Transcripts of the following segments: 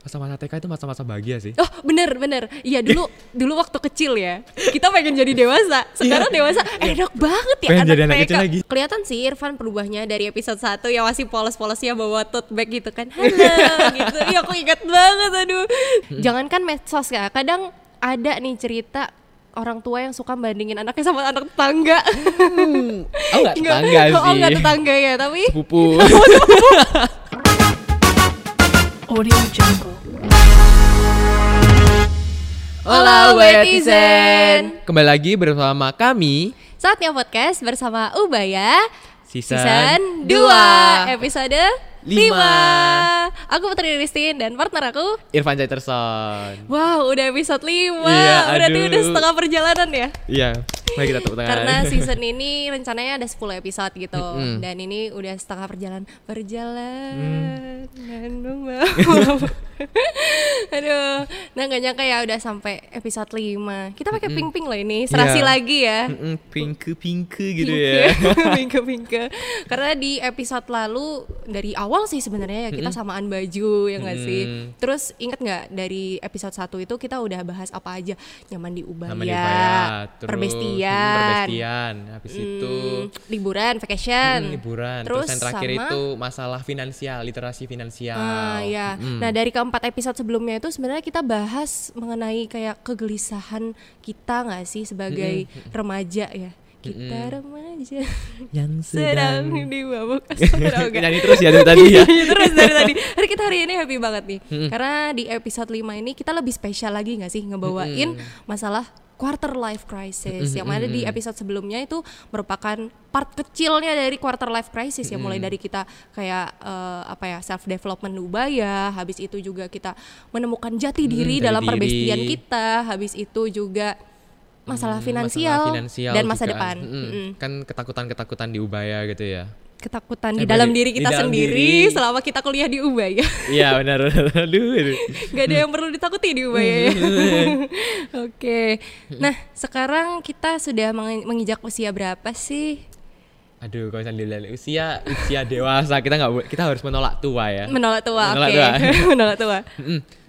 masa-masa TK itu masa-masa bahagia sih. Oh bener bener Iya dulu dulu waktu kecil ya Kita pengen jadi dewasa Sekarang dewasa enak banget ya Iya. Pengen jadi anak TK. kecil lagi. Kelihatan sih Irfan perubahnya dari episode 1 Yang masih polos-polosnya bawa tote bag gitu kan Halo gitu Iya aku ingat banget aduh Jangankan medsos ya Kadang ada nih cerita orang tua yang suka bandingin anaknya sama anak tetangga. Oh nggak tetangga sih. Oh nggak tetangga ya, tapi Sepupu. Audio Jungle. Halo, netizen. Kembali lagi bersama kami saatnya podcast bersama Ubaya season, season 2 episode 5 Lima. Aku Putri Ristin dan partner aku Irfan Jaiterson. Wow udah episode 5 Iya, Berarti aduh. udah setengah perjalanan ya Iya, mari kita tepuk tangan. Karena season ini rencananya ada 10 episode gitu Mm-mm. Dan ini udah setengah perjalanan Berjalan Mm. Aduh Nah gak nyangka ya udah sampai episode 5 Kita pakai pink-pink loh ini Serasi Iya. lagi ya Mm-mm, pinke-pinke gitu ya. Pinke-pinke Karena di episode lalu Dari awal sih sebenarnya ya Kita samaan baju ya nggak sih. Terus inget nggak Dari episode 1 itu kita udah bahas apa aja Nyaman di Ubaya, di Ubaya, terus Perbestian mm, perbestian. Habis itu Hmm, liburan, vacation, mm, liburan. Terus, terus, yang terakhir sama, itu masalah finansial, literasi finansial. Ah, ya. Mm. Nah dari keempat episode sebelumnya itu sebenarnya kita bahas mengenai kayak kegelisahan kita nggak sih sebagai remaja ya. Kita remaja yang sedang di mabuk. Astaga. Nyanyi terus ya dari tadi ya. Iya, terus dari tadi. Hari kita hari ini happy banget nih. Karena di episode 5 ini kita lebih spesial lagi nggak sih ngebawain masalah quarter life crisis yang mana di episode sebelumnya itu merupakan part kecilnya dari quarter life crisis ya mulai dari kita kayak eh, apa ya self development ubaya habis itu juga kita menemukan jati diri jati dalam diri. perbestian kita habis itu juga masalah Hmm, finansial, masalah finansial dan masa juga. depan Mm-mm. Mm-mm Kan ketakutan-ketakutan di Ubaya gitu ya. ketakutan Eh, di dalam diri di kita dalam sendiri diri. selama kita kuliah di Ubaya. Iya benar benar. Aduh. Gak ada yang perlu ditakuti di Ubaya ya. Oke. Nah, sekarang kita sudah meng- menginjak usia berapa sih? Aduh, kalau misalnya dilihat usia usia dewasa kita nggak kita harus menolak tua ya. Menolak tua, Menolak oke. tua. Menolak tua.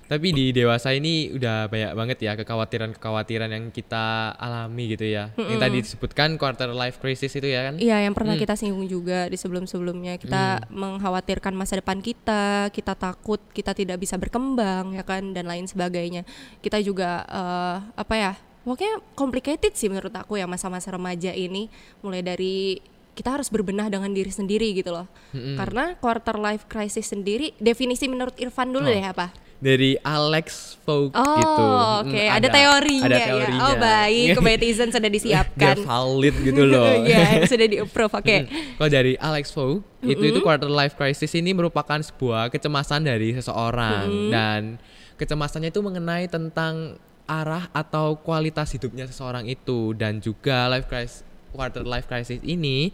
Mm-mm. Tapi di dewasa ini udah banyak banget ya kekhawatiran-kekhawatiran yang kita alami gitu ya. Yang tadi disebutkan quarter life crisis itu ya kan. Iya, yang pernah kita singgung juga di sebelum-sebelumnya. Kita mengkhawatirkan masa depan kita, kita takut kita tidak bisa berkembang ya kan dan lain sebagainya. Kita juga eh, apa ya? Pokoknya complicated sih menurut aku ya masa-masa remaja ini mulai dari kita harus berbenah dengan diri sendiri gitu loh. Karena quarter life crisis sendiri definisi menurut Irfan dulu Oh. deh apa? Dari Alex Vogt Oh, gitu. oke. Mm, ada, teorinya, ada ya. teorinya. Oh, baik. Kebetizen sudah Biar disiapkan. valid gitu loh. Iya, sudah di-approve. Oke. Kalau dari Alex Vogt itu itu quarter life crisis ini merupakan sebuah kecemasan dari seseorang dan kecemasannya itu mengenai tentang arah atau kualitas hidupnya seseorang itu dan juga life crisis quarter life crisis ini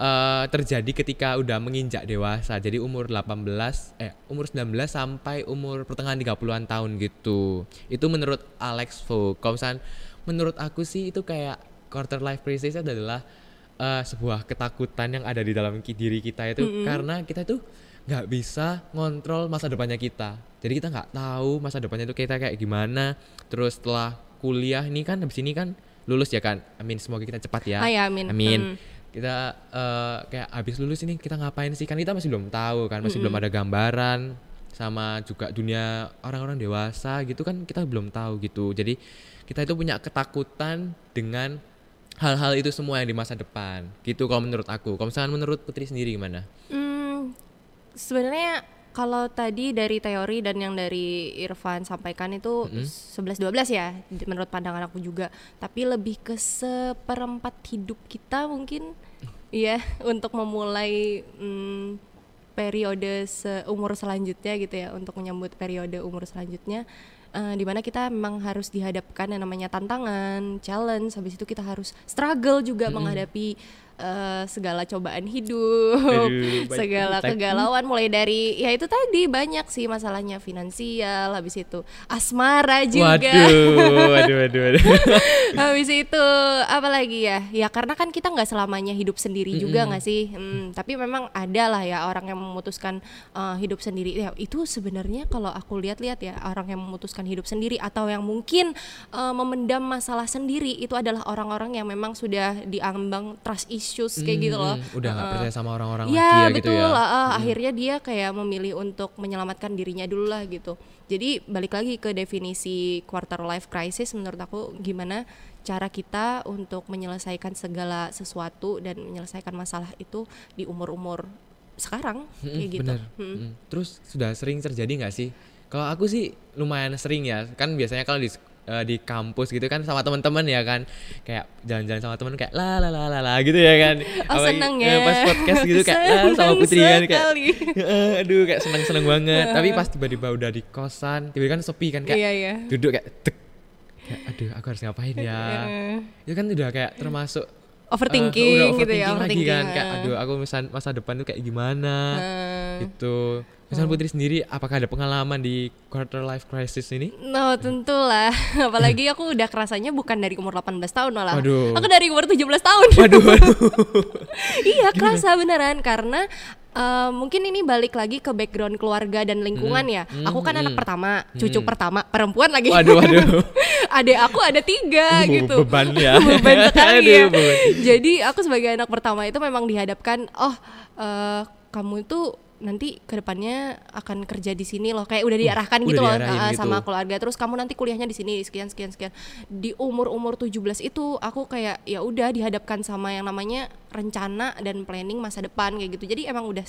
eh, terjadi ketika udah menginjak dewasa. Jadi umur 18 eh umur 19 sampai umur pertengahan 30-an tahun gitu. Itu menurut Alex. Kalau misalnya menurut aku sih itu kayak quarter life crisis adalah eh, sebuah ketakutan yang ada di dalam diri kita itu karena kita itu nggak bisa ngontrol masa depannya kita jadi kita nggak tahu masa depannya itu kita kayak gimana terus setelah kuliah ini kan habis ini kan lulus ya kan amin semoga kita cepat ya Ah, ya, amin. amin Hmm. Kita eh, kayak habis lulus ini kita ngapain sih? Kan kita masih belum tahu kan masih belum ada gambaran sama juga dunia orang-orang dewasa gitu kan kita belum tahu gitu. Jadi kita itu punya ketakutan dengan hal-hal itu semua yang di masa depan gitu kalau menurut aku. Kalau misalkan menurut Putri sendiri gimana? Hmm, sebenarnya kalau tadi dari teori dan yang dari Irfan sampaikan itu 11-12 ya menurut pandangan aku juga. Tapi lebih ke seperempat hidup kita mungkin ya untuk memulai hmm, periode seumur selanjutnya gitu ya untuk menyambut periode umur selanjutnya eh, di mana kita memang harus dihadapkan yang namanya tantangan, challenge, habis itu kita harus struggle juga menghadapi eh, segala cobaan hidup, Aduh, segala kegalauan mulai dari ya itu tadi banyak sih masalahnya finansial, habis itu asmara juga. Waduh, waduh, waduh, waduh. Habis itu apa lagi ya? Ya karena kan kita nggak selamanya hidup sendiri juga nggak sih? Hmm, tapi memang ada lah ya orang yang memutuskan uh, hidup sendiri. Ya itu sebenarnya kalau aku lihat-lihat ya orang yang memutuskan hidup sendiri atau yang mungkin uh, memendam masalah sendiri itu adalah orang-orang yang memang sudah diambang trust issues kayak gitu loh. Mm, Udah nggak Uh-uh. percaya sama orang-orang Iya lagi ya betul gitu ya. lah, ah, akhirnya dia kayak memilih untuk menyelamatkan dirinya dulu lah gitu. Jadi balik lagi ke definisi quarter life crisis menurut aku gimana cara kita untuk menyelesaikan segala sesuatu dan menyelesaikan masalah itu di umur-umur sekarang Mm-mm, kayak gitu. bener. Mm. Mm. Terus sudah sering terjadi nggak sih? Kalau aku sih lumayan sering ya. Kan biasanya kalau di eh, di kampus gitu kan sama teman-teman ya kan kayak jalan-jalan sama teman kayak la la la la la gitu ya kan. Oh, Apalagi, seneng eh, ya. Pas podcast gitu kayak la sama Seneng Putri kan kayak. "Eh, aduh kayak seneng-seneng banget. Tapi pas tiba-tiba udah di kosan, tiba-tiba kan sepi kan kayak Iya iya. duduk kayak tek. Kayak, aduh aku harus ngapain ya? Itu kan udah kayak termasuk Overthinking eh, udah gitu ya, overthinking lagi kan kayak aduh aku masa masa depan tuh kayak gimana Eh. gitu Misal Putri sendiri apakah ada pengalaman di quarter life crisis ini? No tentulah Apalagi aku udah kerasanya bukan dari umur 18 tahun malah Waduh. Aku dari umur 17 tahun Waduh, waduh. Iya kerasa beneran karena eh, mungkin ini balik lagi ke background keluarga dan lingkungan ya. Aku kan anak pertama, cucu pertama, perempuan lagi. Waduh, waduh. Adek aku ada tiga Uh, gitu. beban ya. beban sekali Aduh, ya. beban. Jadi aku sebagai anak pertama itu memang dihadapkan, oh eh, kamu itu nanti ke depannya akan kerja di sini loh. Kayak udah diarahkan udah gitu loh eh, gitu. sama keluarga. Terus kamu nanti kuliahnya di sini sekian sekian sekian. Di umur umur 17 itu aku kayak ya udah dihadapkan sama yang namanya rencana dan planning masa depan kayak gitu. Jadi emang udah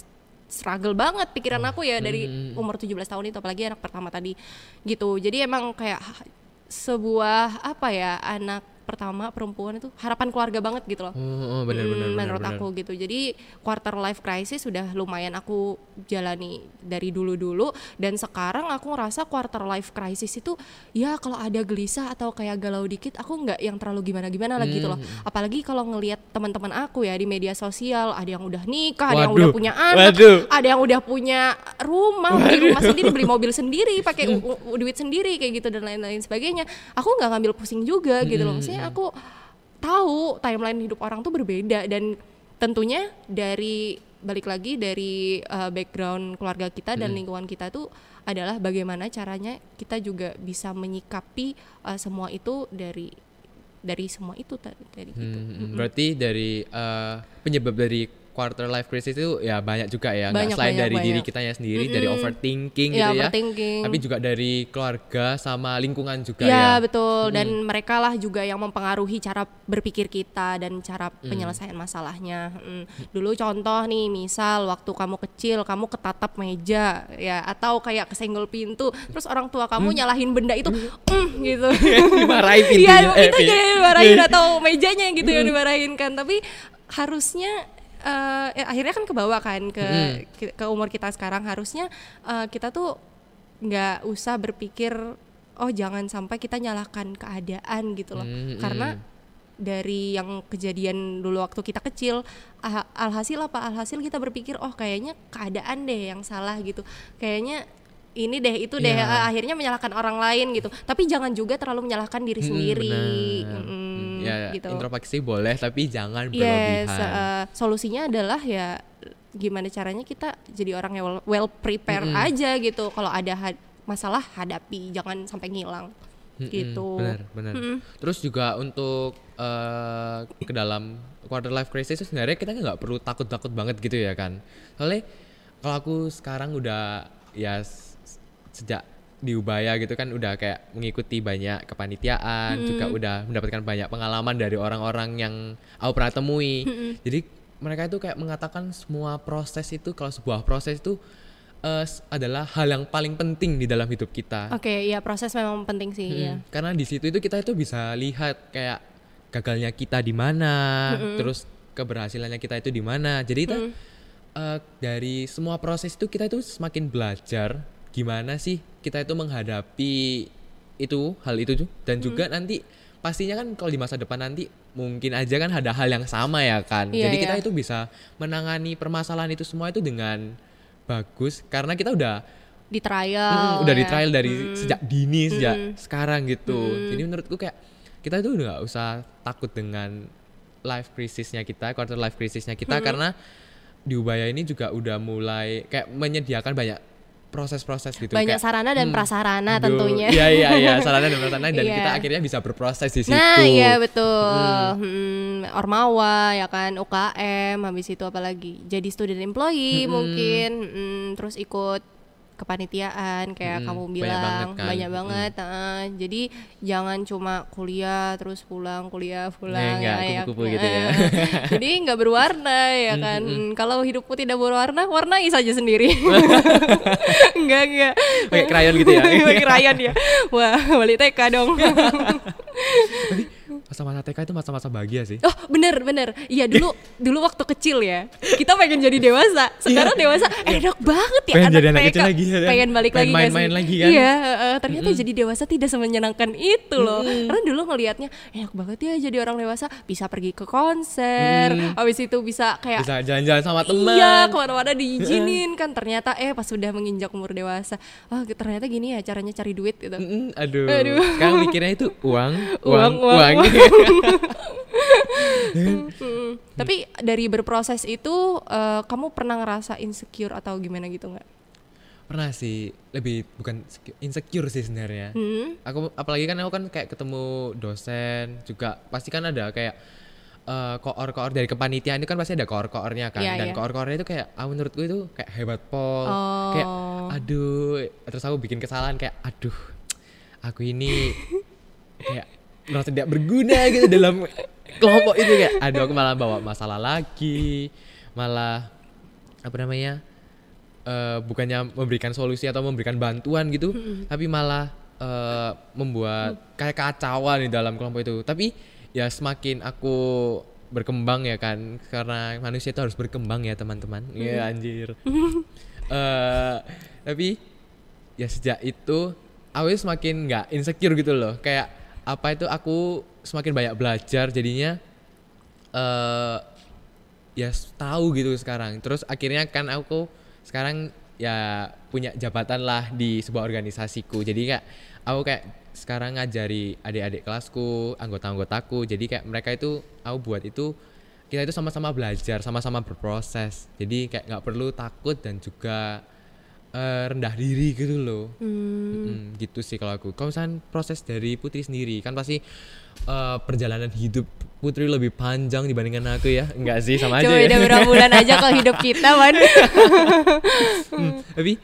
struggle banget pikiran aku ya dari Hmm. umur 17 tahun itu apalagi anak pertama tadi gitu. Jadi emang kayak sebuah apa ya anak pertama perempuan itu harapan keluarga banget gitu loh. Oh, oh, benar Hmm, benar menurut benar. aku gitu. Jadi quarter life crisis sudah lumayan aku jalani dari dulu dulu dan sekarang aku ngerasa quarter life crisis itu ya kalau ada gelisah atau kayak galau dikit aku nggak yang terlalu gimana gimana lagi gitu loh. Hmm. apalagi kalau ngelihat teman-teman aku ya di media sosial ada yang udah nikah ada yang udah Waduh, punya anak waduh. ada yang udah punya rumah beli rumah sendiri beli mobil sendiri pakai duit sendiri kayak gitu dan lain-lain sebagainya. Aku nggak ngambil pusing juga gitu loh. Maksudnya aku tahu timeline hidup orang tuh berbeda dan tentunya dari balik lagi dari uh, background keluarga kita dan lingkungan kita tuh adalah bagaimana caranya kita juga bisa menyikapi uh, semua itu dari dari semua itu ta- dari gitu. Hmm, berarti dari eh, penyebab dari quarter life crisis itu ya banyak juga ya, nggak Banyak, selain banyak, dari diri banyak. kitanya sendiri, dari overthinking Ya, gitu ya, overthinking. tapi juga dari keluarga sama lingkungan juga Ya, ya. betul dan mereka lah juga yang mempengaruhi cara berpikir kita dan cara penyelesaian masalahnya. Mm. Dulu contoh nih, misal waktu kamu kecil kamu ketatap meja ya atau kayak kesenggol pintu, terus orang tua kamu nyalahin benda itu, "Mm," gitu. Dimarahin Iya, pintunya, eh, itu jadi dimarahin atau mejanya gitu yang dimarahin kan. Tapi harusnya eh, eh, akhirnya kan ke bawah kan ke ke- ke umur kita sekarang harusnya eh, kita tuh nggak usah berpikir oh jangan sampai kita nyalahkan keadaan gitu loh. Mm, Karena dari yang kejadian dulu waktu kita kecil ah- alhasil apa alhasil kita berpikir oh kayaknya keadaan deh yang salah gitu. Kayaknya ini deh itu deh Iya. ah, akhirnya menyalahkan orang lain gitu. Tapi jangan juga terlalu menyalahkan diri Hmm, sendiri. Hmm, ya, gitu. introspeksi boleh tapi jangan Yes, berlebihan. uh, solusinya adalah ya gimana caranya kita jadi orang yang well, well prepare Mm-mm. aja gitu. Kalau ada had- masalah hadapi, jangan sampai ngilang. Mm-mm, gitu. Benar, benar. Mm-mm. Terus juga untuk eh, ke dalam quarter life crisis itu sebenarnya kita nggak perlu takut-takut banget gitu ya kan. Soalnya kalau aku sekarang udah ya sejak di Ubaya gitu kan udah kayak mengikuti banyak kepanitiaan, juga udah mendapatkan banyak pengalaman dari orang-orang yang aku pernah temui. Jadi mereka itu kayak mengatakan semua proses itu kalau sebuah proses itu s- adalah hal yang paling penting di dalam hidup kita. Oke, ya proses memang penting sih ya. Mm, Karena di situ itu kita itu bisa lihat kayak gagalnya kita di mana, terus keberhasilannya kita itu di mana. Jadi itu eh, dari semua proses itu kita itu semakin belajar gimana sih kita itu menghadapi itu hal itu tuh dan juga nanti pastinya kan kalau di masa depan nanti mungkin aja kan ada hal yang sama ya kan. Iya, Jadi kita iya. itu bisa menangani permasalahan itu semua itu dengan bagus karena kita udah di trial Mm, udah di ya. trial dari Hmm. sejak dini sejak sekarang gitu. Jadi menurutku kayak kita itu udah nggak usah takut dengan life crisisnya kita, quarter life crisisnya kita Hmm. karena di Ubaya ini juga udah mulai kayak menyediakan banyak proses-proses gitu banyak kayak sarana dan hmm, prasarana aduh, tentunya Iya iya iya, sarana dan prasarana dan Iya. kita akhirnya bisa berproses di situ. Nah, iya betul. Hmm, Ormawa ya kan, UKM, habis itu apalagi jadi student employee mungkin, mm, terus ikut kepanitiaan kayak Mm-mm, kamu banyak bilang banget kan. banyak banget. heeh. jadi jangan cuma kuliah terus pulang kuliah pulang enggak, ya, kupu-kupu gitu ya. Heeh. jadi nggak berwarna ya kan. Mm, Kalau hidupku tidak berwarna, warnai saja sendiri. enggak enggak. Pakai krayon gitu ya. Pakai krayon ya. Wah, balik TK dong. Masa-masa TK itu masa-masa bahagia sih. Oh bener bener Iya dulu dulu waktu kecil ya Kita pengen jadi dewasa Sekarang dewasa enak banget ya Iya. Pengen anak jadi anak kecil lagi ya kan? Pengen balik Pengen lagi main-main lagi kan? Iya eh, Ternyata jadi dewasa tidak semenyenangkan itu loh Karena dulu ngelihatnya Enak banget ya jadi orang dewasa Bisa pergi ke konser Habis itu bisa kayak Bisa jalan-jalan sama teman. Iya, ke mana-mana diizinin kan. Ternyata eh pas sudah menginjak umur dewasa, oh ternyata gini ya caranya cari duit gitu. Mm, aduh. Aduh. Sekarang mikirnya itu uang, Uang, uang, uang, uang. Tapi dari berproses itu, eh, kamu pernah ngerasa insecure atau gimana gitu nggak? Pernah sih, lebih bukan secu- insecure sih sebenarnya. Hmm? Aku apalagi kan aku kan kayak ketemu dosen juga pasti kan ada kayak eh, koor-koor dari kepanitiaan itu kan pasti ada koor-koornya kan Iya, dan iya. koor-koornya itu kayak ah, menurutku itu kayak hebat pol Oh. kayak aduh terus aku bikin kesalahan kayak aduh aku ini kayak merasa tidak berguna gitu dalam kelompok itu kayak aduh aku malah bawa masalah lagi malah apa namanya eh, bukannya memberikan solusi atau memberikan bantuan gitu tapi malah eh, membuat kayak kacauan di dalam kelompok itu. Tapi ya semakin aku berkembang ya kan karena manusia itu harus berkembang ya teman-teman. Iya anjir. Eh, tapi ya sejak itu aku semakin nggak insecure gitu loh. Kayak apa itu aku semakin banyak belajar jadinya eh ya tahu gitu sekarang. Terus akhirnya kan aku sekarang ya punya jabatan lah di sebuah organisasiku. Jadi kayak aku kayak sekarang ngajari adik-adik kelasku anggota-anggotaku. Jadi kayak mereka itu aku buat itu kita itu sama-sama belajar sama-sama berproses. Jadi kayak nggak perlu takut dan juga eh, rendah diri gitu loh Mm-mm, gitu sih kalau aku. Kalau misalnya proses dari Putri sendiri kan pasti eh, perjalanan hidup Putri lebih panjang dibandingkan aku ya. Enggak sih sama aja Coba ya. berapa bulan aja kalau hidup kita, Wan. Hmm, Tapi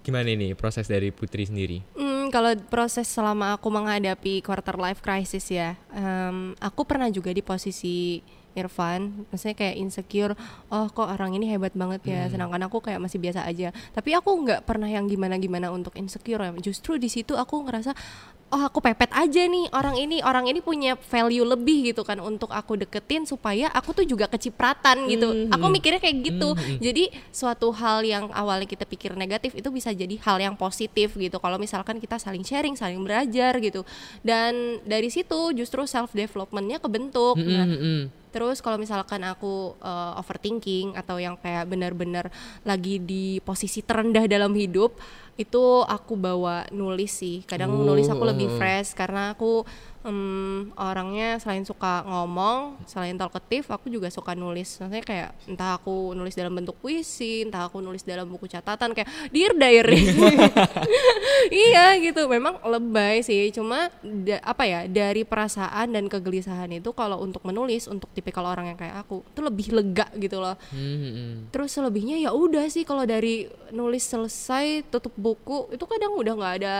gimana ini proses dari Putri sendiri? Hmm, kalau proses selama aku menghadapi quarter life crisis ya, em, aku pernah juga di posisi Irfan, maksudnya kayak insecure, oh kok orang ini hebat banget ya, sedangkan aku kayak masih biasa aja. Tapi aku nggak pernah yang gimana-gimana untuk insecure ya. Justru di situ aku ngerasa, oh aku pepet aja nih orang ini, orang ini punya value lebih gitu kan untuk aku deketin supaya aku tuh juga kecipratan gitu. Aku mikirnya kayak gitu. Jadi suatu hal yang awalnya kita pikir negatif itu bisa jadi hal yang positif gitu. Kalau misalkan kita saling sharing, saling belajar gitu. Dan dari situ justru self developmentnya kebentuk. Nah, Mm-mm. Terus kalau misalkan aku uh, overthinking atau yang kayak benar-benar lagi di posisi terendah dalam hidup, itu aku bawa nulis sih. Kadang Oh, nulis aku lebih oh, fresh karena aku em, orangnya selain suka ngomong, selain talkative, aku juga suka nulis. Maksudnya kayak entah aku nulis dalam bentuk puisi, entah aku nulis dalam buku catatan kayak dear diary. iya gitu. Memang lebay sih, cuma da- apa ya dari perasaan dan kegelisahan itu kalau untuk menulis untuk tipikal orang yang kayak aku itu lebih lega gitu loh. Mm-mm. Terus selebihnya ya udah sih kalau dari nulis selesai tutup buku itu kadang udah nggak ada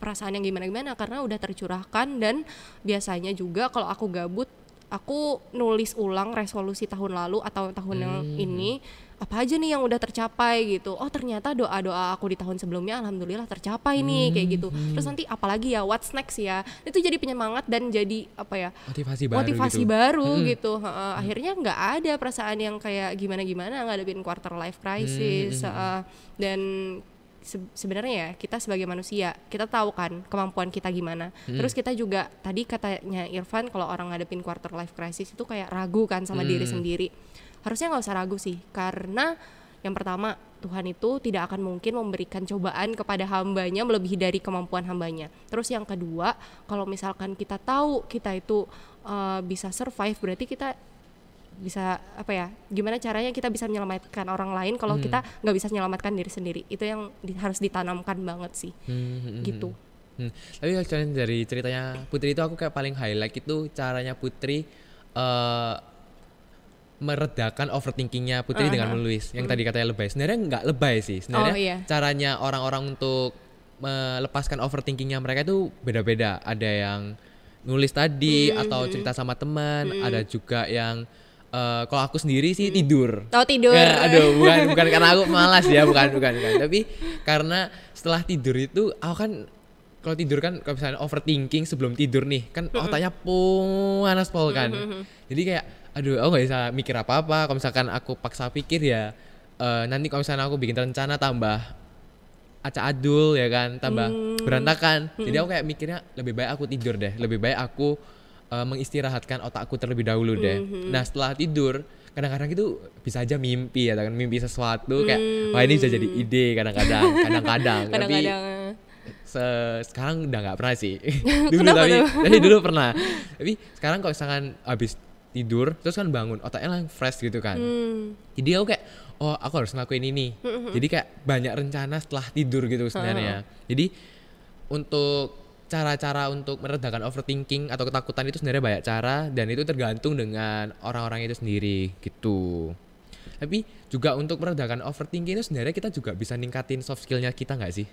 perasaan yang gimana-gimana karena udah tercurahkan dan biasanya juga kalau aku gabut aku nulis ulang resolusi tahun lalu atau tahun yang ini apa aja nih yang udah tercapai gitu. Oh ternyata doa doa aku di tahun sebelumnya alhamdulillah tercapai nih kayak gitu. terus nanti apalagi ya what's next ya? Itu jadi penyemangat dan jadi apa ya Motivasi baru motivasi gitu. baru gitu. Heeh, akhirnya nggak ada perasaan yang kayak gimana gimana ngadepin quarter life crisis heeh. dan se- sebenarnya ya kita sebagai manusia kita tahu kan kemampuan kita gimana. Terus kita juga tadi katanya Irfan kalau orang ngadepin quarter life crisis itu kayak ragu kan sama diri sendiri. Harusnya nggak usah ragu sih karena yang pertama Tuhan itu tidak akan mungkin memberikan cobaan kepada hambanya melebihi dari kemampuan hambanya. Terus yang kedua kalau misalkan kita tahu kita itu uh, bisa survive berarti kita bisa apa ya gimana caranya kita bisa menyelamatkan orang lain kalau kita nggak bisa menyelamatkan diri sendiri itu yang di- harus ditanamkan banget sih Hmm, hmm, hmm, gitu Hmm. Tapi kalau dari ceritanya Putri itu aku kayak paling highlight itu caranya Putri eh meredakan overthinkingnya Putri dengan menulis yang tadi katanya lebay. Sebenarnya nggak lebay sih. Sebenarnya Oh, iya. caranya orang-orang untuk melepaskan overthinkingnya mereka itu beda-beda. Ada yang nulis tadi atau cerita sama teman. Ada juga yang eh, kalau aku sendiri sih tidur. tahu tidur Ya, aduh, bukan bukan karena aku malas ya, bukan bukan bukan. Tapi karena setelah tidur itu aku kan kalau tidur kan kalau misalnya overthinking sebelum tidur nih kan otaknya panas pol kan. Jadi kayak aduh aku nggak bisa mikir apa-apa. Kalau misalkan aku paksa pikir ya eh, nanti kalau misalnya aku bikin rencana tambah acak adul ya kan tambah berantakan. Jadi aku kayak mikirnya lebih baik aku tidur deh, lebih baik aku eh, mengistirahatkan otakku terlebih dahulu deh. Nah setelah tidur kadang-kadang itu bisa aja mimpi ya kan? Mimpi sesuatu kayak wah ini bisa jadi ide kadang-kadang kadang-kadang. Tapi se- sekarang udah nggak pernah sih. Dulu Kenapa tapi tapi dulu pernah. Tapi sekarang kalau misalkan habis tidur terus kan bangun otaknya langsung fresh gitu kan. Hmm. jadi aku kayak oh aku harus ngelakuin ini. Jadi kayak banyak rencana setelah tidur gitu sebenarnya. Jadi untuk cara-cara untuk meredakan overthinking atau ketakutan itu sebenarnya banyak cara dan itu tergantung dengan orang-orang itu sendiri gitu. Tapi juga untuk meredakan overthinking itu sebenarnya kita juga bisa ningkatin soft skillnya kita nggak sih?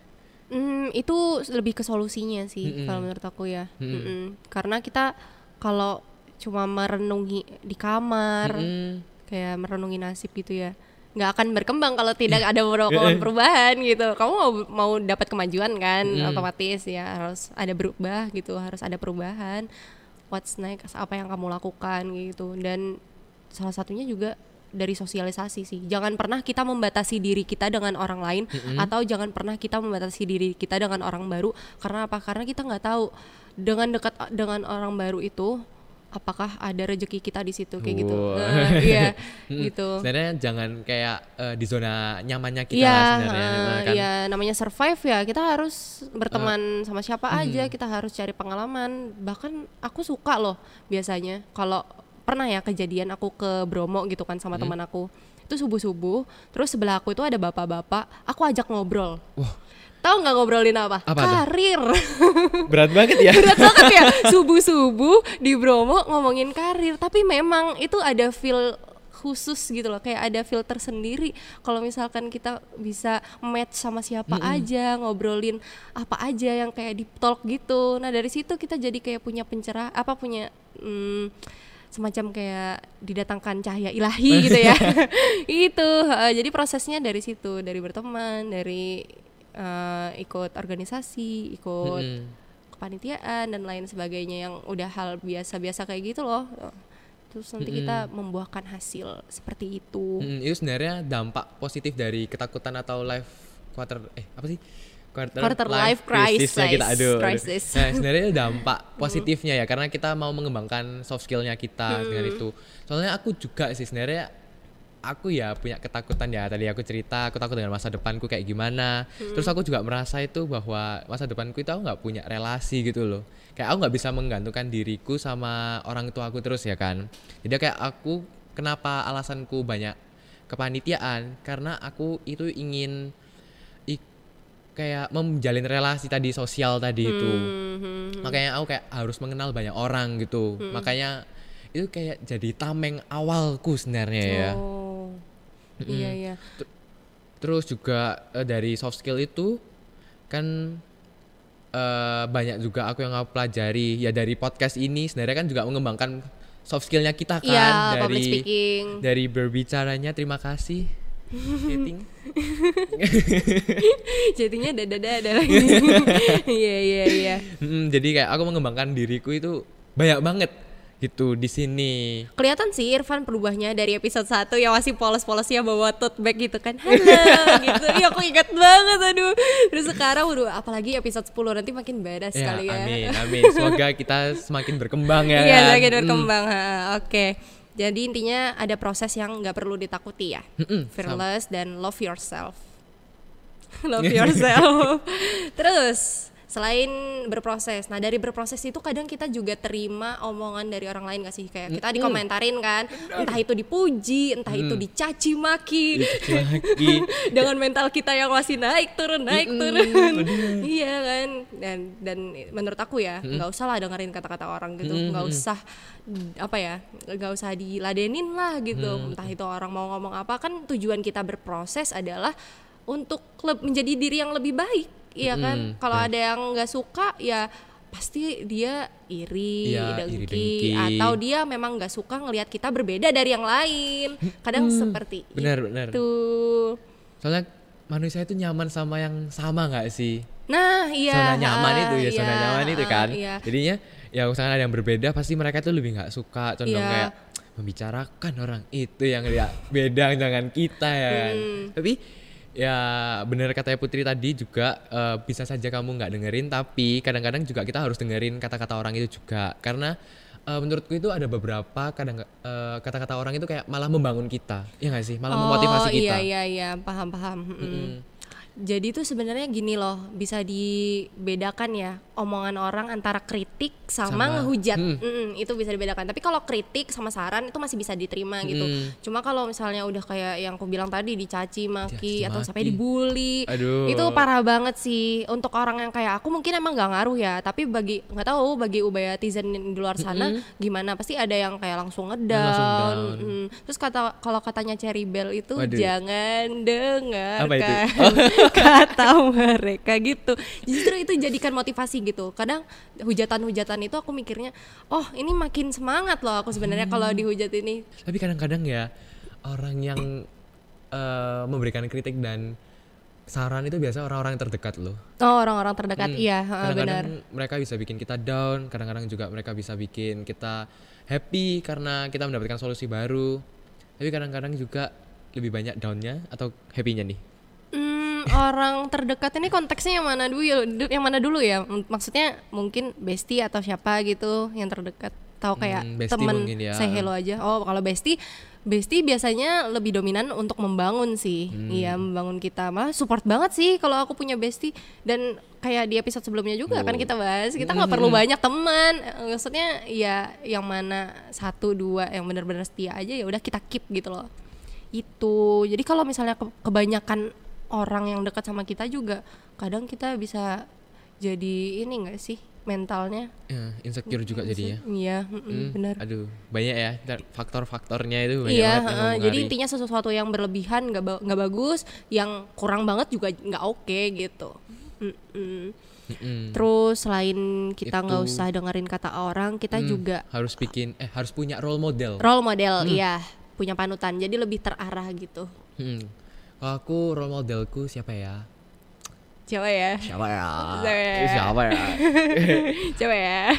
Hmm, itu lebih ke solusinya sih kalau menurut aku ya. Mm-mm. karena kita kalau cuma merenungi di kamar Mm. kayak merenungi nasib gitu ya nggak akan berkembang kalau tidak ada melakukan perubahan gitu. Kamu mau mau dapat kemajuan kan otomatis ya harus ada berubah gitu harus ada perubahan. What's next? Apa yang kamu lakukan gitu. Dan salah satunya juga dari sosialisasi sih. Jangan pernah kita membatasi diri kita dengan orang lain atau jangan pernah kita membatasi diri kita dengan orang baru. Karena apa? Karena kita nggak tahu. Dengan dekat dengan orang baru itu apakah ada rezeki kita di situ kayak gitu. Nah, iya Mm. gitu sebenarnya jangan kayak eh, di zona nyamannya kita Iya, lah sebenarnya Nah, kan iya, namanya survive ya. Kita harus berteman sama siapa aja. Kita harus cari pengalaman. Bahkan aku suka loh biasanya kalau pernah ya kejadian aku ke Bromo gitu kan sama teman aku. Itu subuh-subuh, terus sebelah aku itu ada bapak-bapak. Aku ajak ngobrol. Wah. Tahu nggak ngobrolin apa? Apa? Karir. berat banget ya. Berat banget ya. Subuh-subuh di Bromo ngomongin karir. Tapi memang itu ada feel khusus gitu loh. Kayak ada filter sendiri kalau misalkan kita bisa match sama siapa aja ngobrolin apa aja yang kayak di talk gitu. Nah dari situ kita jadi kayak punya pencerah apa punya hmm, semacam kayak didatangkan cahaya ilahi gitu ya. Itu jadi prosesnya dari situ. Dari berteman dari eh, ikut organisasi ikut Mm-mm. kepanitiaan dan lain sebagainya yang udah hal biasa-biasa kayak gitu loh terus nanti kita membuahkan hasil seperti itu Mm, itu sebenarnya dampak positif dari ketakutan atau life quarter eh apa sih quarter, Quarter life crisisnya kita crisis. aduh, aduh. Crisis. nah sebenarnya itu dampak positifnya ya karena kita mau mengembangkan soft skillnya kita dengan itu soalnya aku juga sih sebenarnya aku ya punya ketakutan ya tadi aku cerita aku takut dengan masa depanku kayak gimana. Terus aku juga merasa itu bahwa masa depanku itu aku nggak punya relasi gitu loh. Kayak aku nggak bisa menggantungkan diriku sama orang tua aku terus ya kan. Jadi kayak aku kenapa alasanku banyak kepanitiaan? Karena aku itu ingin kayak menjalin relasi tadi sosial tadi itu. Hmm, makanya aku kayak harus mengenal banyak orang gitu. Makanya itu kayak jadi tameng awalku sebenarnya ya oh iya. Iya terus juga eh, dari soft skill itu kan eh, banyak juga aku yang pelajari. Ya dari podcast ini sebenarnya kan juga mengembangkan soft skillnya kita kan. iya public dari speaking. dari berbicaranya terima kasih. Dating. jadinya dada dada lagi. Iya iya iya. Mm, jadi kayak aku mengembangkan diriku itu banyak banget gitu di sini. Kelihatan sih Irfan berubahnya dari episode 1 yang masih polos-polosnya bawa tote bag gitu kan. Halo gitu. Iya aku ingat banget aduh. Terus sekarang udah apalagi episode 10 nanti makin badass Ya, sekali ya. amin, amin. Semoga kita semakin berkembang ya. Iya, kan? semakin berkembang. ha, Oke. Jadi intinya ada proses yang nggak perlu ditakuti ya. Mm-mm, Fearless dan love yourself. love yourself. Terus selain berproses, nah dari berproses itu kadang kita juga terima omongan dari orang lain gak sih? Kayak kita dikomentarin kan, entah itu dipuji, entah itu dicaci maki. Dengan mental kita yang masih naik turun naik turun. Iya kan? Dan dan menurut aku ya nggak usah lah dengerin kata-kata orang gitu. Nggak usah apa ya nggak usah diladenin lah gitu. Entah itu orang mau ngomong apa kan tujuan kita berproses adalah untuk menjadi diri yang lebih baik iya kan Mm, kalau ada yang nggak suka ya pasti dia iri, Iya, iri dengki, dengki. atau dia memang nggak suka ngelihat kita berbeda dari yang lain kadang seperti Benar, benar. itu Soalnya manusia itu nyaman sama yang sama nggak sih? Nah, iya. zona nyaman itu ya, zona iya, nyaman itu kan. Iya. Jadinya ya misalnya ada yang berbeda pasti mereka tuh lebih nggak suka condong Iya. kayak membicarakan orang itu yang dia beda dengan kita ya. kan. Hmm. Tapi ya bener katanya Putri tadi juga eh, bisa saja kamu nggak dengerin tapi kadang-kadang juga kita harus dengerin kata-kata orang itu juga. Karena eh, menurutku itu ada beberapa kadang eh, kata-kata orang itu kayak malah membangun kita. Ya nggak sih? Malah memotivasi oh, kita. iya iya iya, paham paham. Mm-mm. Jadi tuh sebenarnya gini loh, bisa dibedakan ya omongan orang antara kritik sama, Sama, ngehujat. hmm. Mm-mm, itu bisa dibedakan. Tapi kalau kritik sama saran itu masih bisa diterima gitu. Hmm. Cuma kalau misalnya udah kayak yang aku bilang tadi dicaci maki Dicaci atau maki. sampai dibully, Aduh. itu parah banget sih. Untuk orang yang kayak aku mungkin emang gak ngaruh ya. Tapi bagi nggak tahu bagi ubayatizen di luar sana gimana? Pasti ada yang kayak langsung Langsung ngedown. down. Mm. Terus kata kalau katanya Cherry Bell itu Waduh. jangan dengarkan Apa itu? kata mereka gitu. Justru itu jadikan motivasi gitu. Kadang hujatan-hujatan itu aku mikirnya, oh ini makin semangat loh aku sebenarnya Hmm. kalau dihujat ini. Tapi kadang-kadang ya orang yang eh, memberikan kritik dan saran itu biasa orang-orang yang terdekat loh. Oh orang-orang terdekat, Hmm. iya. Kadang-kadang mereka bisa bikin kita down, kadang-kadang juga mereka bisa bikin kita happy karena kita mendapatkan solusi baru. Tapi kadang-kadang juga lebih banyak downnya atau happy-nya nih. Hmm, orang terdekat ini konteksnya yang mana dulu? ya? Yang mana dulu ya? Maksudnya mungkin bestie atau siapa gitu yang terdekat? Tahu kayak Hmm, temen ya. say hello aja. Oh, kalau bestie Bestie biasanya lebih dominan untuk membangun sih, Hmm. iya membangun kita malah support banget sih kalau aku punya bestie dan kayak di episode sebelumnya juga kan Oh. kita bahas kita nggak perlu banyak teman, maksudnya ya yang mana satu dua yang benar-benar setia aja ya udah kita keep gitu loh itu jadi kalau misalnya ke- kebanyakan orang yang dekat sama kita juga kadang kita bisa jadi ini enggak sih mentalnya Ya, insecure juga jadinya. iya mm-mm, Hmm, benar Aduh, banyak ya faktor-faktornya itu banyak iya banget yang heeh. jadi intinya sesuatu yang berlebihan nggak ba- nggak bagus yang kurang banget juga nggak oke gitu Mm-mm. Mm-mm. terus selain kita nggak usah dengerin kata orang kita Hmm, juga harus bikin eh harus punya role model. role model iya punya panutan jadi lebih terarah gitu Hmm. Kalau aku role modelku siapa ya? coba ya Siapa ya? Siapa ya? Siapa ya? ya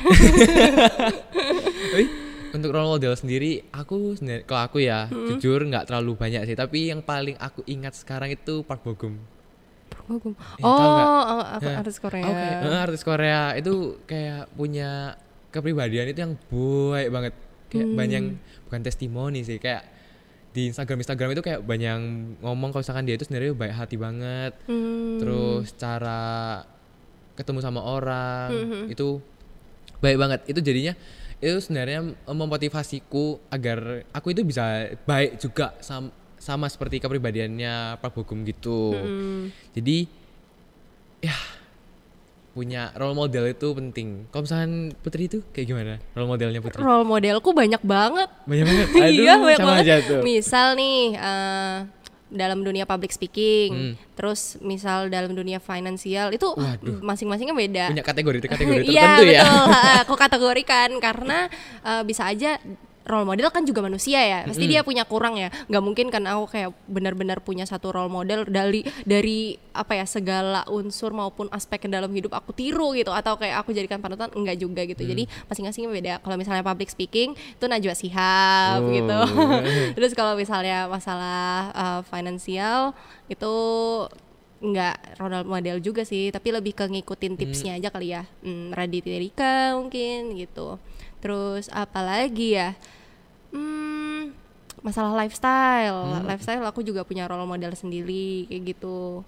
untuk role model sendiri, aku sendiri, kalau aku ya jujur nggak terlalu banyak sih. Tapi yang paling aku ingat sekarang itu Park Bo Gum. Oh, Eh, tahu nggak? oh, aku artis Korea. Oke, eh, artis Korea itu kayak punya kepribadian itu yang baik banget. Kayak Hmm. banyak bukan testimoni sih, kayak di Instagram Instagram itu kayak banyak ngomong kalau misalkan dia itu sebenarnya baik hati banget. Hmm. Terus cara ketemu sama orang Hmm. itu baik banget. Itu jadinya itu sebenarnya memotivasiku agar aku itu bisa baik juga sama sama seperti kepribadiannya Pak Bogum gitu. Hmm. Jadi ya punya role model itu penting. Kalau misalkan Putri itu kayak gimana? Role modelnya Putri? Role modelku banyak banget. Banyak banget. Aduh, iya banyak sama banget. aja tuh. Misal nih eh, dalam dunia public speaking, Hmm. terus misal dalam dunia finansial itu masing-masingnya beda. Punya kategori kategori Iya tertentu ya. betul, Ha, aku kategorikan karena eh, bisa aja role model kan juga manusia ya. Pasti dia punya kurang ya. Nggak mungkin kan aku kayak benar-benar punya satu role model dari dari apa ya segala unsur maupun aspek yang dalam hidup aku tiru gitu. Atau kayak aku jadikan panutan enggak juga gitu. Jadi masing-masing beda. Kalau misalnya public speaking itu Najwa Shihab Oh. gitu. terus kalau misalnya masalah uh, finansial itu nggak role model juga sih. Tapi lebih ke ngikutin tipsnya aja kali ya. Hmm, Raditya Dika mungkin gitu terus apalagi ya hmm, masalah lifestyle lifestyle aku juga punya role model sendiri kayak gitu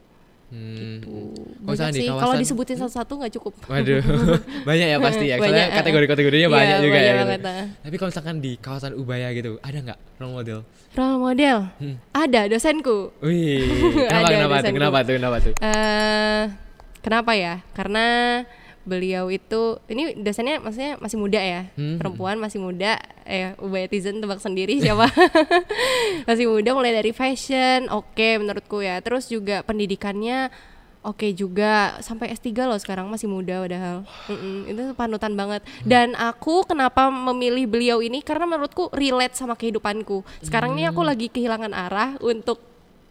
Hmm. Tuh, Kalau banyak misalnya di sih kalau disebutin satu-satu nggak cukup Waduh, banyak ya pasti ya. Soalnya Banyak, kategori-kategorinya Iya, banyak juga banyak ya. gitu. eh. Tapi kalau misalkan di kawasan Ubaya gitu, ada nggak role model? role model Hmm. ada dosenku Wih, kenapa Ada kenapa tuh? dosenku. Kenapa tuh? Kenapa tuh? eh kenapa ya? Karena beliau itu ini dosennya maksudnya masih muda ya, Hmm. perempuan masih muda. Eh, Ubayatizen tebak sendiri siapa? masih muda mulai dari fashion, oke menurutku ya. Terus juga pendidikannya oke juga sampai S3 loh sekarang masih muda padahal. Mm-mm, itu panutan banget. Dan aku kenapa memilih beliau ini karena menurutku relate sama kehidupanku. Sekarang ini aku lagi kehilangan arah untuk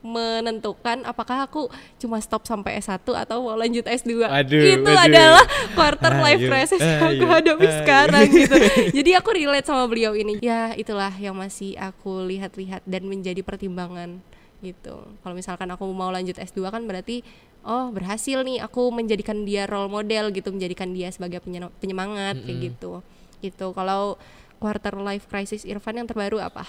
menentukan apakah aku cuma stop sampai S1 atau mau lanjut S2. Aduh, itu aduh. adalah quarter life Ayo, crisis yang aku hadapi ayo. sekarang gitu. Jadi aku relate sama beliau ini. Ya, itulah yang masih aku lihat-lihat dan menjadi pertimbangan gitu. Kalau misalkan aku mau lanjut S2 kan berarti oh berhasil nih aku menjadikan dia role model gitu, menjadikan dia sebagai penyemangat kayak gitu. Gitu. Kalau quarter life crisis Irfan yang terbaru apa?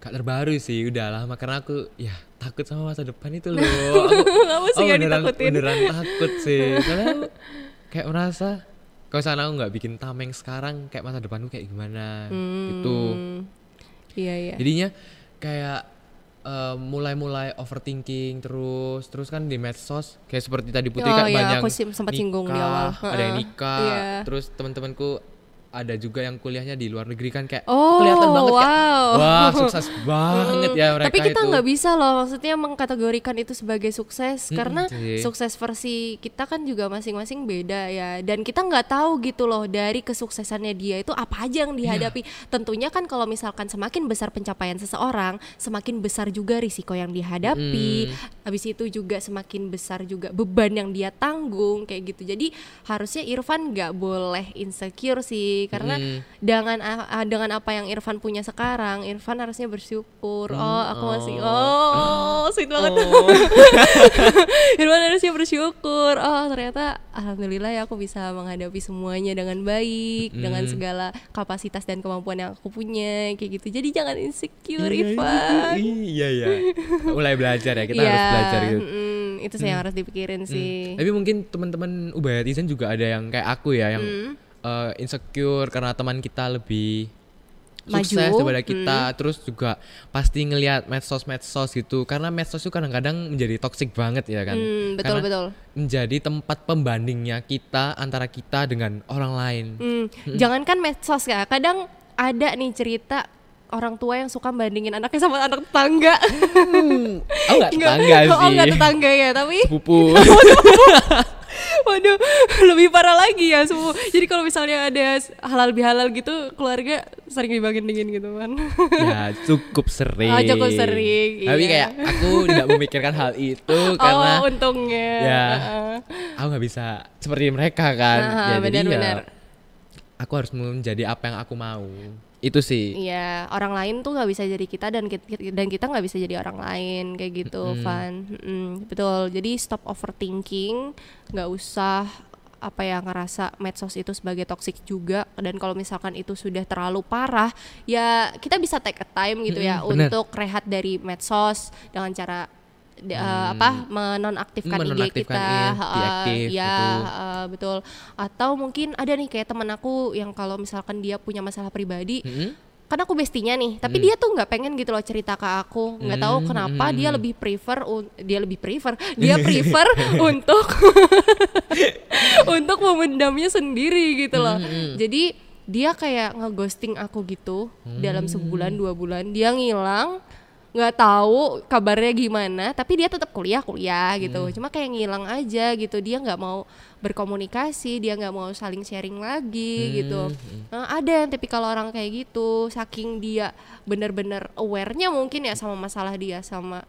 Gak terbaru sih, udah lama karena aku ya takut sama masa depan itu loh. Aku, sih yang beneran, ditakutin? beneran takut sih. Karena aku kayak merasa kalau sana aku nggak bikin tameng sekarang kayak masa depanku kayak gimana gitu. Hmm, Iya iya. Jadinya kayak eh, mulai-mulai overthinking terus terus kan di medsos kayak seperti tadi Putri Oh kan iya, banyak aku sempat singgung di nikah, awal. ada yang nikah Iya. terus teman-temanku ada juga yang kuliahnya di luar negeri kan kayak Oh, kelihatan banget kayak wow. wah sukses banget ya mereka Tapi kita nggak bisa loh, maksudnya mengkategorikan itu sebagai sukses Mm-mm karena sih. sukses versi kita kan juga masing-masing beda ya. Dan kita nggak tahu gitu loh dari kesuksesannya dia itu apa aja yang Iya. dihadapi. Tentunya kan kalau misalkan semakin besar pencapaian seseorang, semakin besar juga risiko yang dihadapi. Habis itu juga semakin besar juga beban yang dia tanggung kayak gitu. Jadi harusnya Irfan nggak boleh insecure sih karena Mm. dengan dengan apa yang Irfan punya sekarang, Irfan harusnya bersyukur. oh, aku masih oh. oh, sweet banget. Oh. Irfan harusnya bersyukur. Oh, ternyata alhamdulillah ya aku bisa menghadapi semuanya dengan baik, dengan Mm. segala kapasitas dan kemampuan yang aku punya kayak gitu. Jadi jangan insecure, Iya, Irfan. Iya iya. Mulai belajar ya, kita Iya, harus belajar gitu. mm, itu sih yang harus dipikirin sih. Tapi mungkin teman-teman Ubayatizen juga ada yang kayak aku ya yang Hmm. Eh, insecure karena teman kita lebih Maju, sukses daripada kita. Terus juga pasti ngelihat medsos-medsos gitu. Karena medsos itu kadang-kadang menjadi toxic banget ya kan. Hmm, betul Karena betul. menjadi tempat pembandingnya kita antara kita dengan orang lain. Hmm, Jangankan medsos ya, kadang ada nih cerita orang tua yang suka bandingin anaknya sama anak tetangga. oh nggak tetangga Oh sih. nggak tetangga ya, tapi sepupu waduh lebih parah lagi ya semua. Jadi kalau misalnya ada halal bihalal gitu, keluarga sering dibandingin gitu kan. ya cukup sering Oh, cukup sering, tapi iya. kayak aku tidak memikirkan hal itu karena oh untungnya. ya Heeh. aku nggak bisa seperti mereka kan Aha, ya, jadi ya. Aku harus menjadi apa yang aku mau itu sih Iya, orang lain tuh nggak bisa jadi kita dan kita, dan kita nggak bisa jadi orang lain kayak gitu, Van. Mm-mm, betul. Jadi stop overthinking, nggak usah apa ya ngerasa medsos itu sebagai toxic juga dan kalau misalkan itu sudah terlalu parah ya kita bisa take a time gitu ya Mm-mm, benar. untuk rehat dari medsos dengan cara de- eh, apa menonaktifkan IG Menonaktifkan, kita iya, ha, deactive ya gitu. ha, betul. Atau mungkin ada nih kayak teman aku yang kalau misalkan dia punya masalah pribadi Mm-mm. kan aku bestinya nih tapi dia tuh nggak pengen gitu loh cerita ke aku. Nggak tahu Hmm, kenapa hmm, dia hmm. lebih prefer dia lebih prefer dia prefer untuk untuk memendamnya sendiri gitu loh. Hmm, jadi dia kayak ngeghosting aku gitu dalam sebulan dua bulan. Dia ngilang nggak tahu kabarnya gimana tapi dia tetap kuliah kuliah gitu. Cuma kayak ngilang aja gitu dia nggak mau berkomunikasi dia nggak mau saling sharing lagi gitu. nah, ada yang tipikal orang kayak gitu saking dia bener-bener awarenya mungkin ya sama masalah dia sama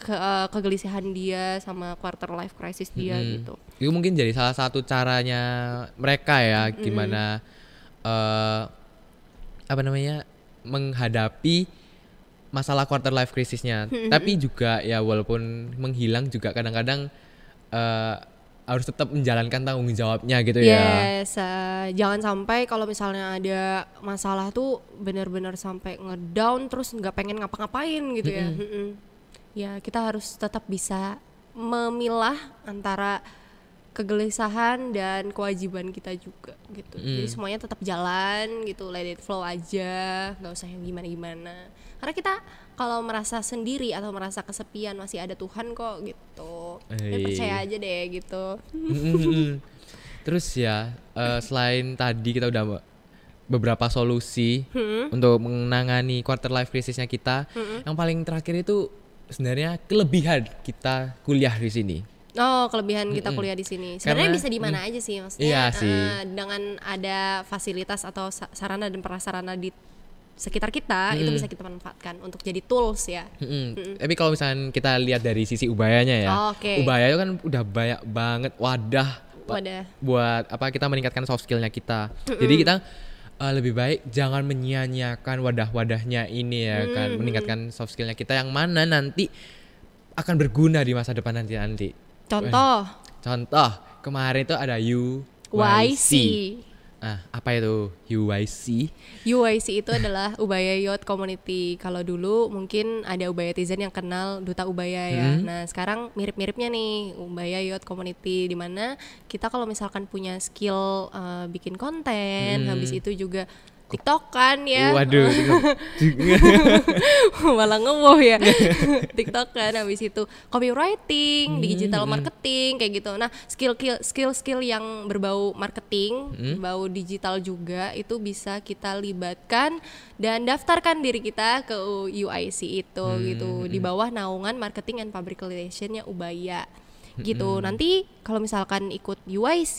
ke eh, kegelisahan dia sama quarter life crisis dia Mm. gitu. Itu mungkin jadi salah satu caranya mereka ya gimana eh apa namanya menghadapi masalah quarter life crisisnya. Tapi juga ya walaupun menghilang juga kadang-kadang eh harus tetap menjalankan tanggung jawabnya gitu ya. Yes, eh, jangan sampai kalau misalnya ada masalah tuh benar-benar sampai ngedown terus nggak pengen ngapa-ngapain gitu ya. Mm-mm. Ya kita harus tetap bisa memilah antara kegelisahan dan kewajiban kita juga gitu. Jadi semuanya tetap jalan gitu, let it flow aja, nggak usah yang gimana-gimana. Karena kita kalau merasa sendiri atau merasa kesepian masih ada Tuhan kok gitu. Ya, Hei. percaya aja deh gitu. Mm-mm. Terus ya eh, selain tadi kita udah be- beberapa solusi untuk menangani quarter life crisisnya kita, yang paling terakhir itu sebenarnya kelebihan kita kuliah di sini. Oh, kelebihan kita kuliah di sini. Sebenarnya bisa di mana aja sih maksudnya. Iya sih. eh, dengan ada fasilitas atau sa- sarana dan prasarana di sekitar kita itu bisa kita manfaatkan untuk jadi tools ya. Mm-mm. Tapi kalau misalnya kita lihat dari sisi ubayanya ya, Oh, oke. ubaya itu kan udah banyak banget wadah Wadah. buat apa kita meningkatkan soft skillnya kita. Jadi kita uh, lebih baik jangan menyia-nyiakan wadah-wadahnya ini ya kan, meningkatkan soft skillnya kita yang mana nanti akan berguna di masa depan nanti nanti. Contoh Contoh kemarin itu ada UYC. YC. Ah, apa itu UYC? UYC itu adalah Ubaya Youth Community. Kalau dulu mungkin ada Ubaya Tizen yang kenal Duta Ubaya ya. Nah, sekarang mirip-miripnya nih Ubaya Youth Community di mana kita kalau misalkan punya skill eh, bikin konten, habis itu juga TikTokan ya. Waduh. malah ngewoh ya TikTok kan habis itu copywriting Hmm, digital marketing kayak gitu nah skill skill skill yang berbau marketing Hmm. berbau digital juga itu bisa kita libatkan dan daftarkan diri kita ke UIC itu Hmm, gitu di bawah naungan marketing and public relationnya Ubaya Hmm, gitu nanti kalau misalkan ikut UIC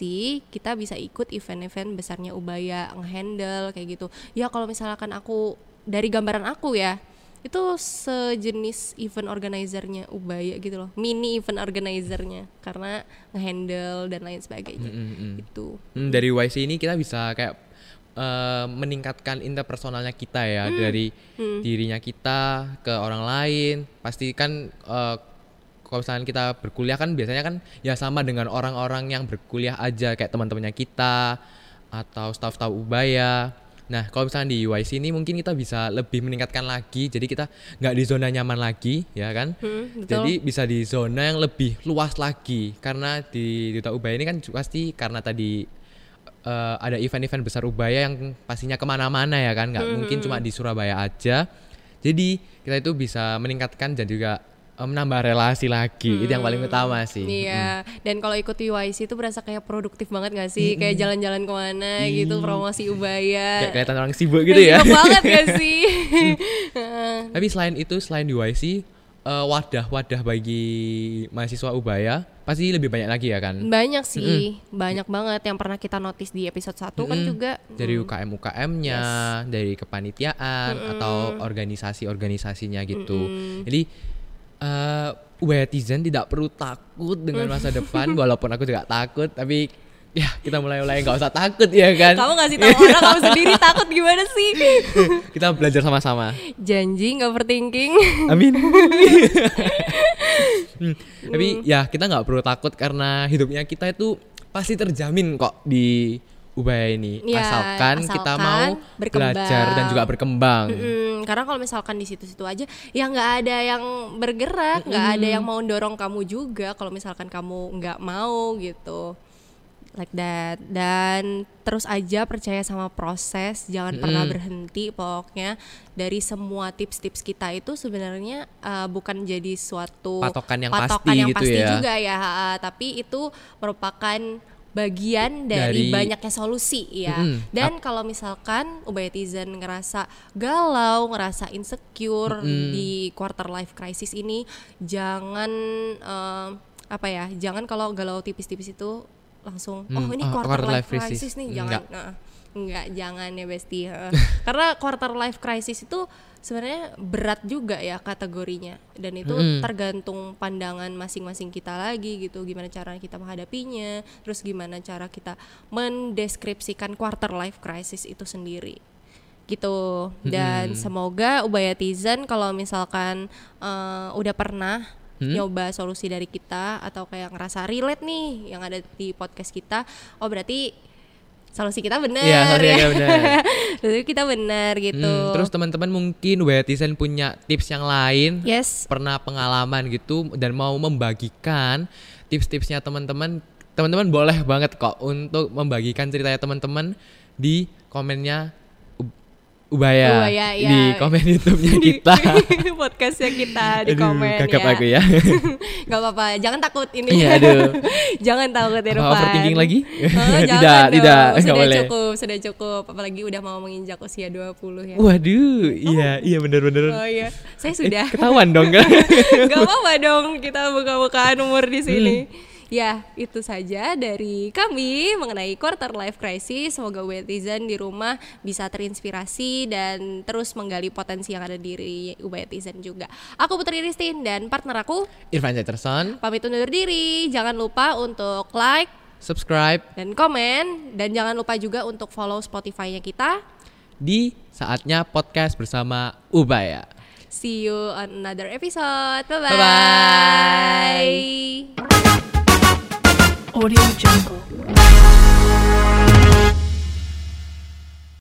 kita bisa ikut event-event besarnya Ubaya ngehandle kayak gitu. Ya kalau misalkan aku dari gambaran aku ya itu sejenis event organizernya Ubaya gitu loh. Mini event organizernya. Karena ngehandle dan lain sebagainya. Itu Hmm, dari YC ini kita bisa kayak eh, meningkatkan interpersonalnya kita ya. Dari dirinya kita ke orang lain. Pasti kan eh, kalau misalnya kita berkuliah kan biasanya kan ya sama dengan orang-orang yang berkuliah aja kayak teman-temannya kita atau staff-staff Ubaya. Nah, kalau misalnya di YC ini mungkin kita bisa lebih meningkatkan lagi. Jadi kita nggak di zona nyaman lagi, ya kan? Hmm, betul. Jadi bisa di zona yang lebih luas lagi. Karena di Duta Ubaya ini kan pasti karena tadi eh, ada event-event besar Ubaya yang pastinya ke mana-mana ya kan, nggak mungkin cuma di Surabaya aja. Jadi kita itu bisa meningkatkan dan juga menambah relasi lagi. Itu yang paling utama sih. Iya, dan kalau ikut UIC itu berasa kayak produktif banget gak sih? Kayak jalan-jalan ke mana gitu, promosi Ubaya. Kayak kelihatan orang sibuk gitu ya. Sibuk banget gak sih? Tapi selain itu, selain di YC, eh, wadah-wadah bagi mahasiswa Ubaya pasti lebih banyak lagi ya kan. banyak sih, banyak banget yang pernah kita notice di episode 1 kan Mm-mm. juga. dari UKM UKM-nya, dari kepanitiaan atau organisasi-organisasinya gitu. Jadi eh Ubaya-tizen tidak perlu takut dengan masa depan, walaupun aku juga takut, tapi ya kita mulai-mulai nggak usah takut ya kan. Kamu ngasih tahu orang kamu sendiri takut gimana sih? kita belajar sama-sama. Janji nggak overthinking. Amin. Hmm, Tapi ya kita nggak perlu takut karena hidupnya kita itu pasti terjamin kok di Ubaya ini, Ya, asalkan, kita asalkan mau berkembang. belajar dan juga berkembang. Mm, karena kalau misalkan di situ-situ aja ya nggak ada yang bergerak, nggak ada yang mau dorong kamu juga kalau misalkan kamu nggak mau gitu. Like that dan terus aja percaya sama proses, jangan pernah berhenti pokoknya dari semua tips-tips kita itu sebenarnya uh, bukan jadi suatu Patokan yang patokan pasti yang gitu pasti ya. juga ya, ha, tapi itu merupakan bagian dari, Dari- banyaknya solusi ya. Mm-mm. Dan kalau misalkan Ubayatizen ngerasa galau, ngerasa insecure di quarter life crisis ini, jangan eh, apa ya? Jangan kalau galau tipis-tipis itu langsung oh Hmm, ini oh, quarter, quarter life life crisis, crisis." nih, jangan. Enggak. Nah, enggak, jangan ya Besti. Karena quarter life crisis itu sebenarnya berat juga ya kategorinya dan itu Mm-mm. tergantung pandangan masing-masing kita lagi gitu gimana cara kita menghadapinya terus gimana cara kita mendeskripsikan quarter life crisis itu sendiri gitu dan semoga Ubayatizen kalau misalkan eh, udah pernah Hmm? nyoba solusi dari kita atau kayak ngerasa relate nih yang ada di podcast kita oh berarti solusi kita benar. Iya, solusi ya kita benar. Kita benar gitu. Hmm, terus teman-teman mungkin Wetizen punya tips yang lain yes. pernah pengalaman gitu dan mau membagikan tips-tipsnya teman-teman. Teman-teman boleh banget kok untuk membagikan ceritanya teman-teman di komennya Ubaya, Ubaya, iya. di komen YouTube-nya kita. podcastnya kita di Aduh, komen gagap ya aku ya. Gak apa-apa, jangan takut ini. Iya, aduh. jangan takut Irfan. Apa overthinking lagi? Oh, jangan Tidak, dong. tidak, Sudah boleh. cukup, sudah cukup. Apalagi udah mau menginjak usia 20 ya. Waduh, iya, iya bener-bener. Oh iya, saya Eh, sudah. ketahuan dong kan? Gak apa-apa dong kita buka-bukaan umur di sini. Hmm. Ya, itu saja dari kami mengenai quarter life crisis. Semoga Ubatizen di rumah bisa terinspirasi dan terus menggali potensi yang ada di diri Ubatizen juga. Aku Putri Ristin dan partner aku Irfan Cetterson, pamit undur diri. Jangan lupa untuk like subscribe dan komen dan jangan lupa juga untuk follow Spotify-nya kita. di saatnya podcast bersama Ubaya. See you on another episode. Bye Bye-bye. bye. Audio Jungle.